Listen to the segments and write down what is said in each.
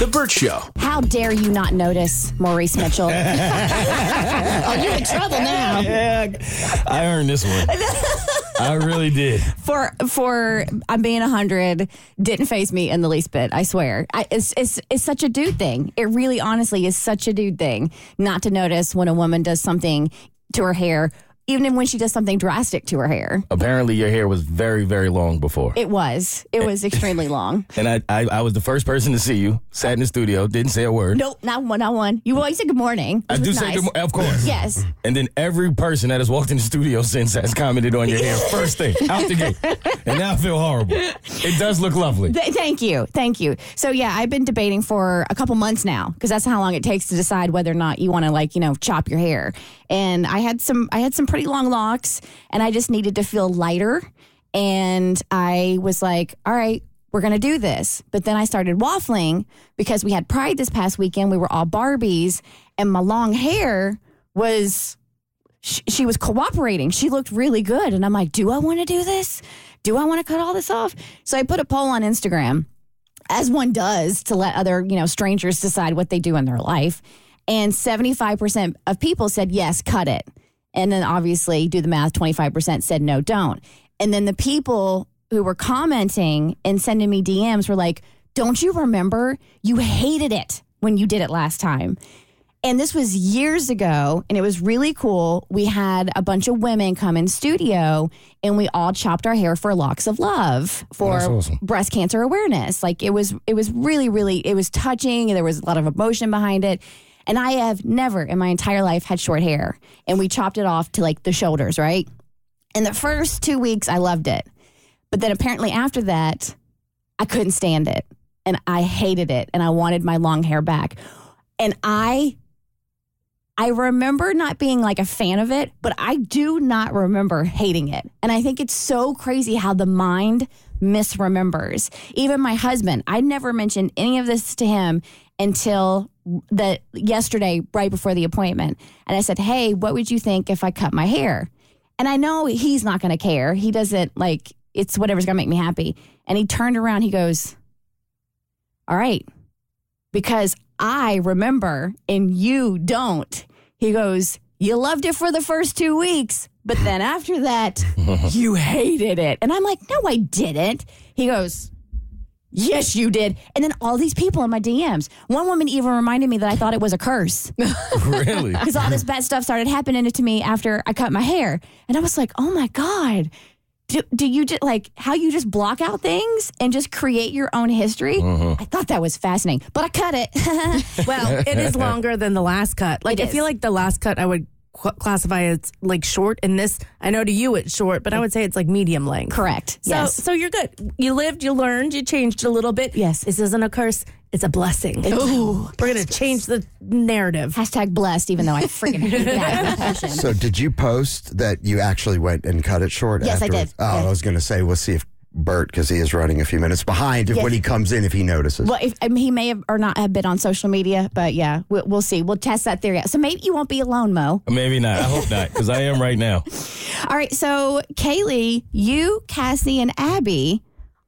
The Bert Show. How dare you not notice Maurice Mitchell? oh, you're in trouble now. Yeah, I earned this one. I really did. For for I'm being hundred didn't phase me in the least bit. I swear. I, it's it's it's such a dude thing. It really, honestly, is such a dude thing not to notice when a woman does something to her hair, even when she does something drastic to her hair. Apparently, your hair was very, very long before. It was. It was extremely long. and I, I, I was the first person to see you. Sat in the studio, didn't say a word. Nope, not one. Not one. You always say good morning. I do was say good morning, of course. Yes. And then every person that has walked in the studio since has commented on your hair first thing out the gate. And now I feel horrible. It does look lovely. Th- thank you. Thank you. So yeah, I've been debating for a couple months now because that's how long it takes to decide whether or not you want to like, you know, chop your hair. And I had some I had some pretty long locks and I just needed to feel lighter and I was like, all right, we're going to do this. But then I started waffling because we had Pride this past weekend. We were all Barbies and my long hair was she, she was cooperating. She looked really good. And I'm like, do I want to do this? Do I want to cut all this off? So I put a poll on Instagram, as one does, to let other, you know, strangers decide what they do in their life. And 75% of people said, yes, cut it. And then obviously, do the math, 25% said, no, don't. And then the people who were commenting and sending me DMs were like, don't you remember? You hated it when you did it last time. And this was years ago, and it was really cool. We had a bunch of women come in studio, and we all chopped our hair for locks of love for awesome. breast cancer awareness. Like it was, it was really, really, it was touching. There was a lot of emotion behind it. And I have never in my entire life had short hair, and we chopped it off to like the shoulders, right? In the first two weeks, I loved it, but then apparently after that, I couldn't stand it, and I hated it, and I wanted my long hair back, and I I remember not being like a fan of it, but I do not remember hating it. And I think it's so crazy how the mind misremembers. Even my husband, I never mentioned any of this to him until the yesterday right before the appointment. And I said, "Hey, what would you think if I cut my hair?" And I know he's not going to care. He doesn't like it's whatever's going to make me happy. And he turned around, he goes, "All right, because I remember and you don't. He goes, You loved it for the first two weeks, but then after that, you hated it. And I'm like, No, I didn't. He goes, Yes, you did. And then all these people in my DMs. One woman even reminded me that I thought it was a curse really? because all this bad stuff started happening to me after I cut my hair. And I was like, Oh my God. Do, do you just like how you just block out things and just create your own history? Uh-huh. I thought that was fascinating, but I cut it. Well, it is longer than the last cut. Like It I feel like the last cut I would qu- classify as like short, and this I know to you it's short, but I would say it's like medium length. Correct. So, yes. so you're good. You lived, you learned, you changed a little bit. Yes. This isn't a curse, it's a blessing. Ooh, We're going to change the narrative. Hashtag blessed, even though I freaking hate that impression. So did you post that you actually went and cut it short? Yes, I did. Oh, Yeah. I was going to say, we'll see if Bert, because he is running a few minutes behind, if Yes. when he comes in, if he notices. well, if, I mean, he may have or not have been on social media, but yeah, we'll, we'll see. We'll test that theory out. So maybe you won't be alone, Mo. Maybe not. I hope not, because I am right now. All right. So K Lee, you, Cassie, and Abby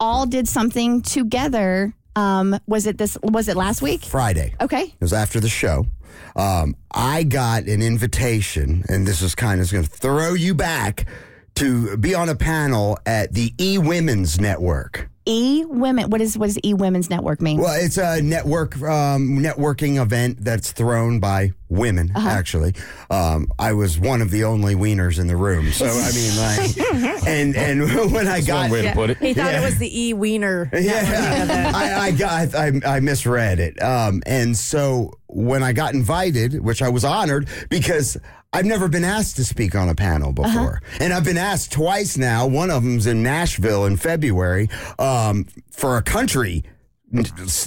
all did something together. Um, was it this? Was it last week? Friday. Okay. It was after the show. Um, I got an invitation, and this is kind of going to throw you back to be on a panel at the E Women's Network. E Women. What is what does E Women's Network mean? Well, it's a network um, networking event that's thrown by women. Uh-huh. Actually, um, I was one of the only wieners in the room, so I mean, like, and and when I That's got one way to put it. He thought it was the E Wiener. yeah, I, I got I, I misread it. Um, and so when I got invited, which I was honored because I've never been asked to speak on a panel before, and I've been asked twice now. One of them's in Nashville in February um, for a country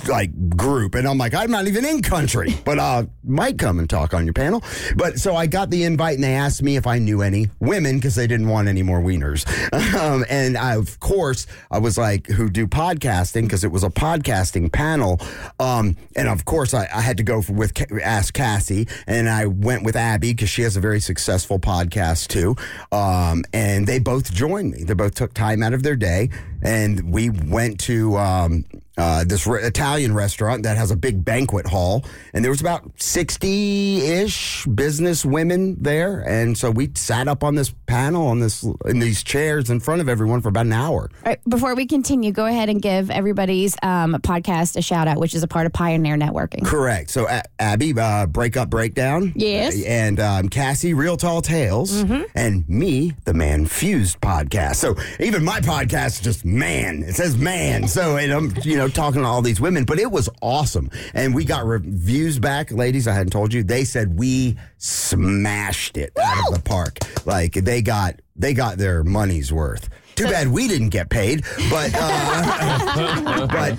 like group and I'm like I'm not even in country but I might come and talk on your panel. But so I got the invite and they asked me if I knew any women because they didn't want any more wieners. Um, and I, of course I was like who do podcasting? Because it was a podcasting panel. Um, and of course I, I had to go for, with ask Cassie and I went with Abby because she has a very successful podcast too. Um, and they both joined me. They both took time out of their day and we went to um, uh, this re- Italian restaurant that has a big banquet hall, and there was about sixty-ish business women there, and so we sat up on this panel on this in these chairs in front of everyone for about an hour. Right, before we continue, go ahead and give everybody's um, podcast a shout out, which is a part of Pioneer Networking. Correct. So A- Abby, uh, breakup breakdown. Yes. Uh, And um, Cassie, real tall tales, Mm-hmm. and me, the man fused podcast. So even my podcast is just man. It says man. So and I'm you know talking to all these women, but it was awesome, and we got reviews back, ladies. I hadn't told you. They said we smashed it out of the park. Like they got they got their money's worth. Too bad we didn't get paid, but uh, but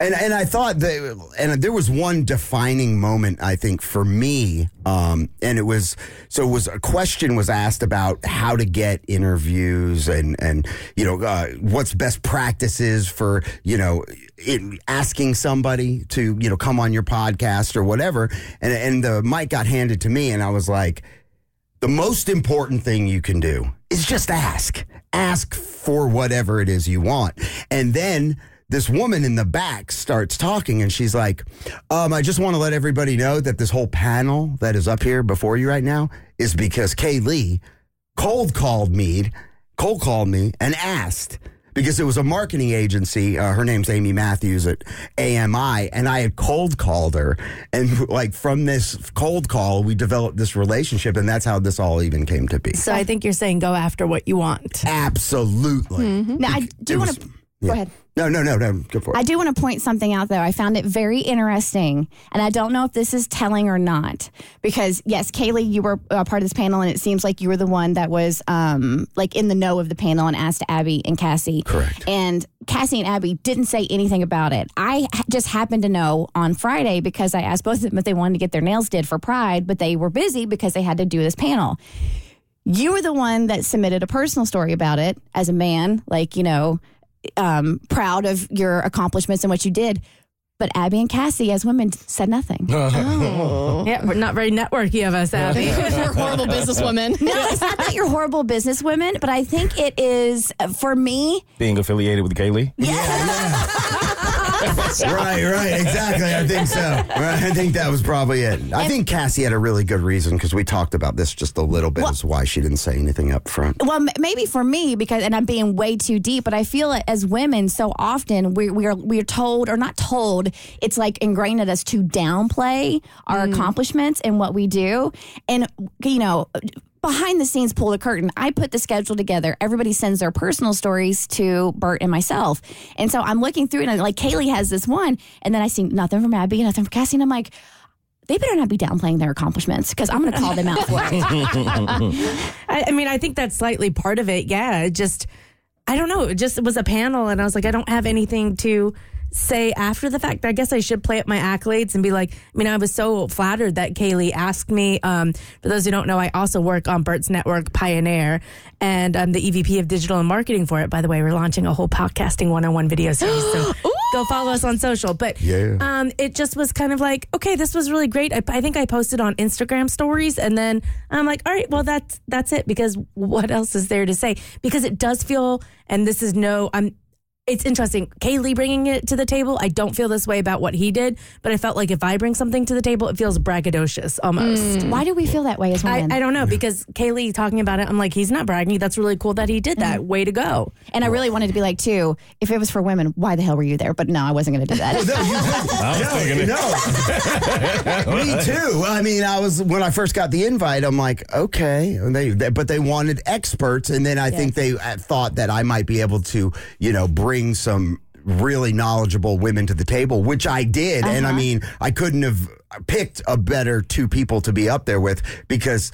and and I thought that, and there was one defining moment I think for me, um, and it was so it was a question was asked about how to get interviews and and you know uh, what's best practices for you know in asking somebody to you know come on your podcast or whatever, and and the mic got handed to me, and I was like the most important thing you can do is just ask. Ask for whatever it is you want. And then this woman in the back starts talking and she's like, um, I just want to let everybody know that this whole panel that is up here before you right now is because K Lee cold called me, cold called me and asked because it was a marketing agency. Uh, her name's Amy Matthews at AMI, and I had cold called her, and like from this cold call, we developed this relationship, and that's how this all even came to be. So I think you're saying go after what you want. Absolutely. Now, I do It want to yeah. go ahead. No, no, no, no. Go for it. I do want to point something out though. I found it very interesting, and I don't know if this is telling or not. Because yes, K Lee, you were a part of this panel, and it seems like you were the one that was um, like in the know of the panel and asked Abby and Cassie. Correct. And Cassie and Abby didn't say anything about it. I just happened to know on Friday because I asked both of them if they wanted to get their nails did for Pride, but they were busy because they had to do this panel. You were the one that submitted a personal story about it as a man, like, you know, um, proud of your accomplishments and what you did. But Abby and Cassie, as women, said nothing. Yeah, we're not very networky of us, Abby. We're horrible businesswomen. no, it's not that you're horrible businesswomen, but I think it is uh, for me. Being affiliated with K Lee. right, right, exactly. I think so. Right, I think that was probably it. I think Cassie had a really good reason because we talked about this just a little bit as why she didn't say anything up front. Well, maybe for me because, and I'm being way too deep, but I feel it as women so often we we are we are told or not told. It's like ingrained in us to downplay our mm. accomplishments and what we do, and you know. Behind the scenes, pull the curtain. I put the schedule together. Everybody sends their personal stories to Bert and myself, and so I'm looking through. And like K Lee has this one, and then I see nothing from Abby, nothing from Cassie, and I'm like, they better not be downplaying their accomplishments because I'm going to call them out for it. I, I mean, I think that's slightly part of it. Yeah, just I don't know. It just was a panel, and I was like, I don't have anything to say after the fact. I guess I should play up my accolades and be like, I mean, I was so flattered that K Lee asked me. Um, for those who don't know, I also work on Bert's Network Pioneer, and I'm the EVP of digital and marketing for it. By the way, we're launching a whole podcasting one-on-one video series, so go follow us on social. But Yeah. um, it just was kind of like, okay, this was really great. I, I think I posted on Instagram stories, and then I'm like, all right, well, that's that's it. Because what else is there to say? Because it does feel, and this is no, I'm. It's interesting. K Lee bringing it to the table. I don't feel this way about what he did, but I felt like if I bring something to the table, it feels braggadocious almost. Why do we feel that way as I, women? I don't know because K Lee talking about it, I'm like, he's not bragging. That's really cool that he did that. Way to go. And I really wanted to be like, too, if it was for women, why the hell were you there? But no, I wasn't going to do that. I was thinking it. No, me too. I mean, I was when I first got the invite. I'm like, okay, and they, they but they wanted experts, and then I think they uh, thought that I might be able to, you know, bring some really knowledgeable women to the table, which I did. And I uh-huh. mean, I couldn't have picked a better two people to be up there with because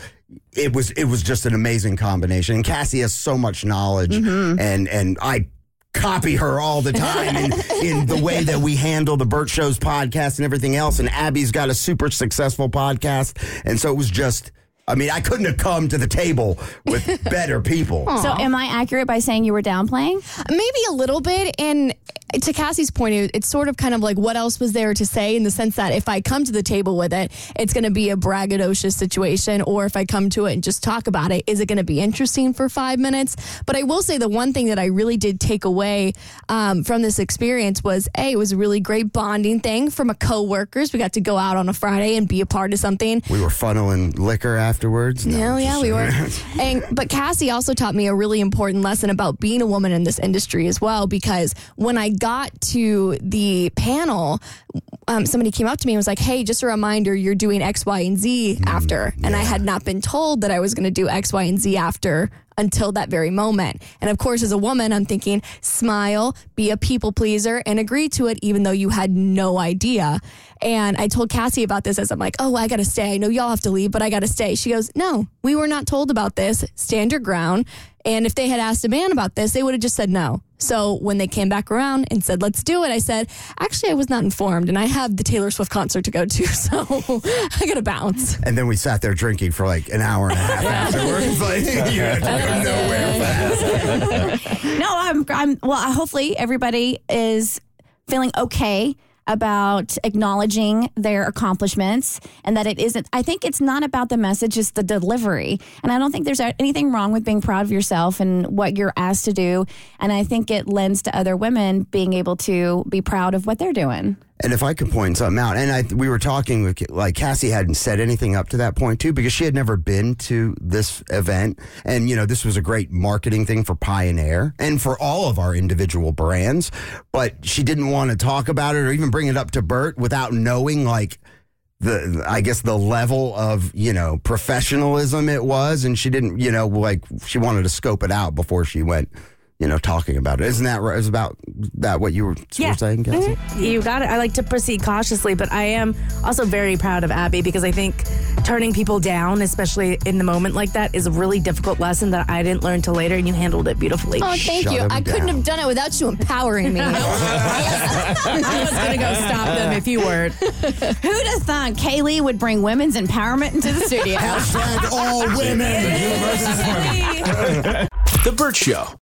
it was it was just an amazing combination. And Cassie has so much knowledge, mm-hmm. and and I copy her all the time in, in the way that we handle the Bert Show's podcast and everything else. And Abby's got a super successful podcast, and so it was just I mean, I couldn't have come to the table with better people. So, am I accurate by saying you were downplaying? Maybe a little bit. And to Cassie's point, it- it's sort of kind of like what else was there to say in the sense that if I come to the table with it, it's going to be a braggadocious situation. Or if I come to it and just talk about it, is it going to be interesting for five minutes? But I will say the one thing that I really did take away um, from this experience was A, it was a really great bonding thing from a coworkers. We got to go out on a Friday and be a part of something. We were funneling liquor afterwards. No, yeah, we were. and but Cassie also taught me a really important lesson about being a woman in this industry as well. Because when I got to the panel, um, somebody came up to me and was like, "Hey, just a reminder, you're doing X, Y, and Z after." And I had not been told that I was going to do X, Y, and Z after until that very moment. And of course, as a woman, I'm thinking, smile, be a people pleaser, and agree to it, even though you had no idea. And I told Cassie about this as I'm like, oh, I got to stay. I know y'all have to leave, but I got to stay. She goes, no, we were not told about this. Stand your ground. And if they had asked a man about this, they would have just said no. So when they came back around and said, let's do it, I said, actually, I was not informed and I have the Taylor Swift concert to go to. So I got to bounce. And then we sat there drinking for like an hour and a half afterwards. Like, you had to go nowhere fast. No, I'm. I'm. Well, hopefully everybody is feeling okay about acknowledging their accomplishments and that it isn't I think it's not about the message it's the delivery. And I don't think there's anything wrong with being proud of yourself and what you're asked to do. And I think it lends to other women being able to be proud of what they're doing And if I could point something out, and I, we were talking with, like, Cassie hadn't said anything up to that point, too, because she had never been to this event. And, you know, this was a great marketing thing for Pioneer and for all of our individual brands. But she didn't want to talk about it or even bring it up to Bert without knowing, like, the, I guess, the level of, you know, professionalism it was. And she didn't, you know, like, she wanted to scope it out before she went. You know, talking about it. Isn't that right? Is about that what you were, Yeah. were saying, Cassie? Mm-hmm. You got it. I like to proceed cautiously, but I am also very proud of Abby because I think turning people down, especially in the moment like that, is a really difficult lesson that I didn't learn till later, and you handled it beautifully. Oh, thank Shut you. him I couldn't have done it without you empowering me. I was going to go stop them if you weren't. Who'd have thought K Lee would bring women's empowerment into the studio Hashtag all women. Universe is funny. The Bert Show.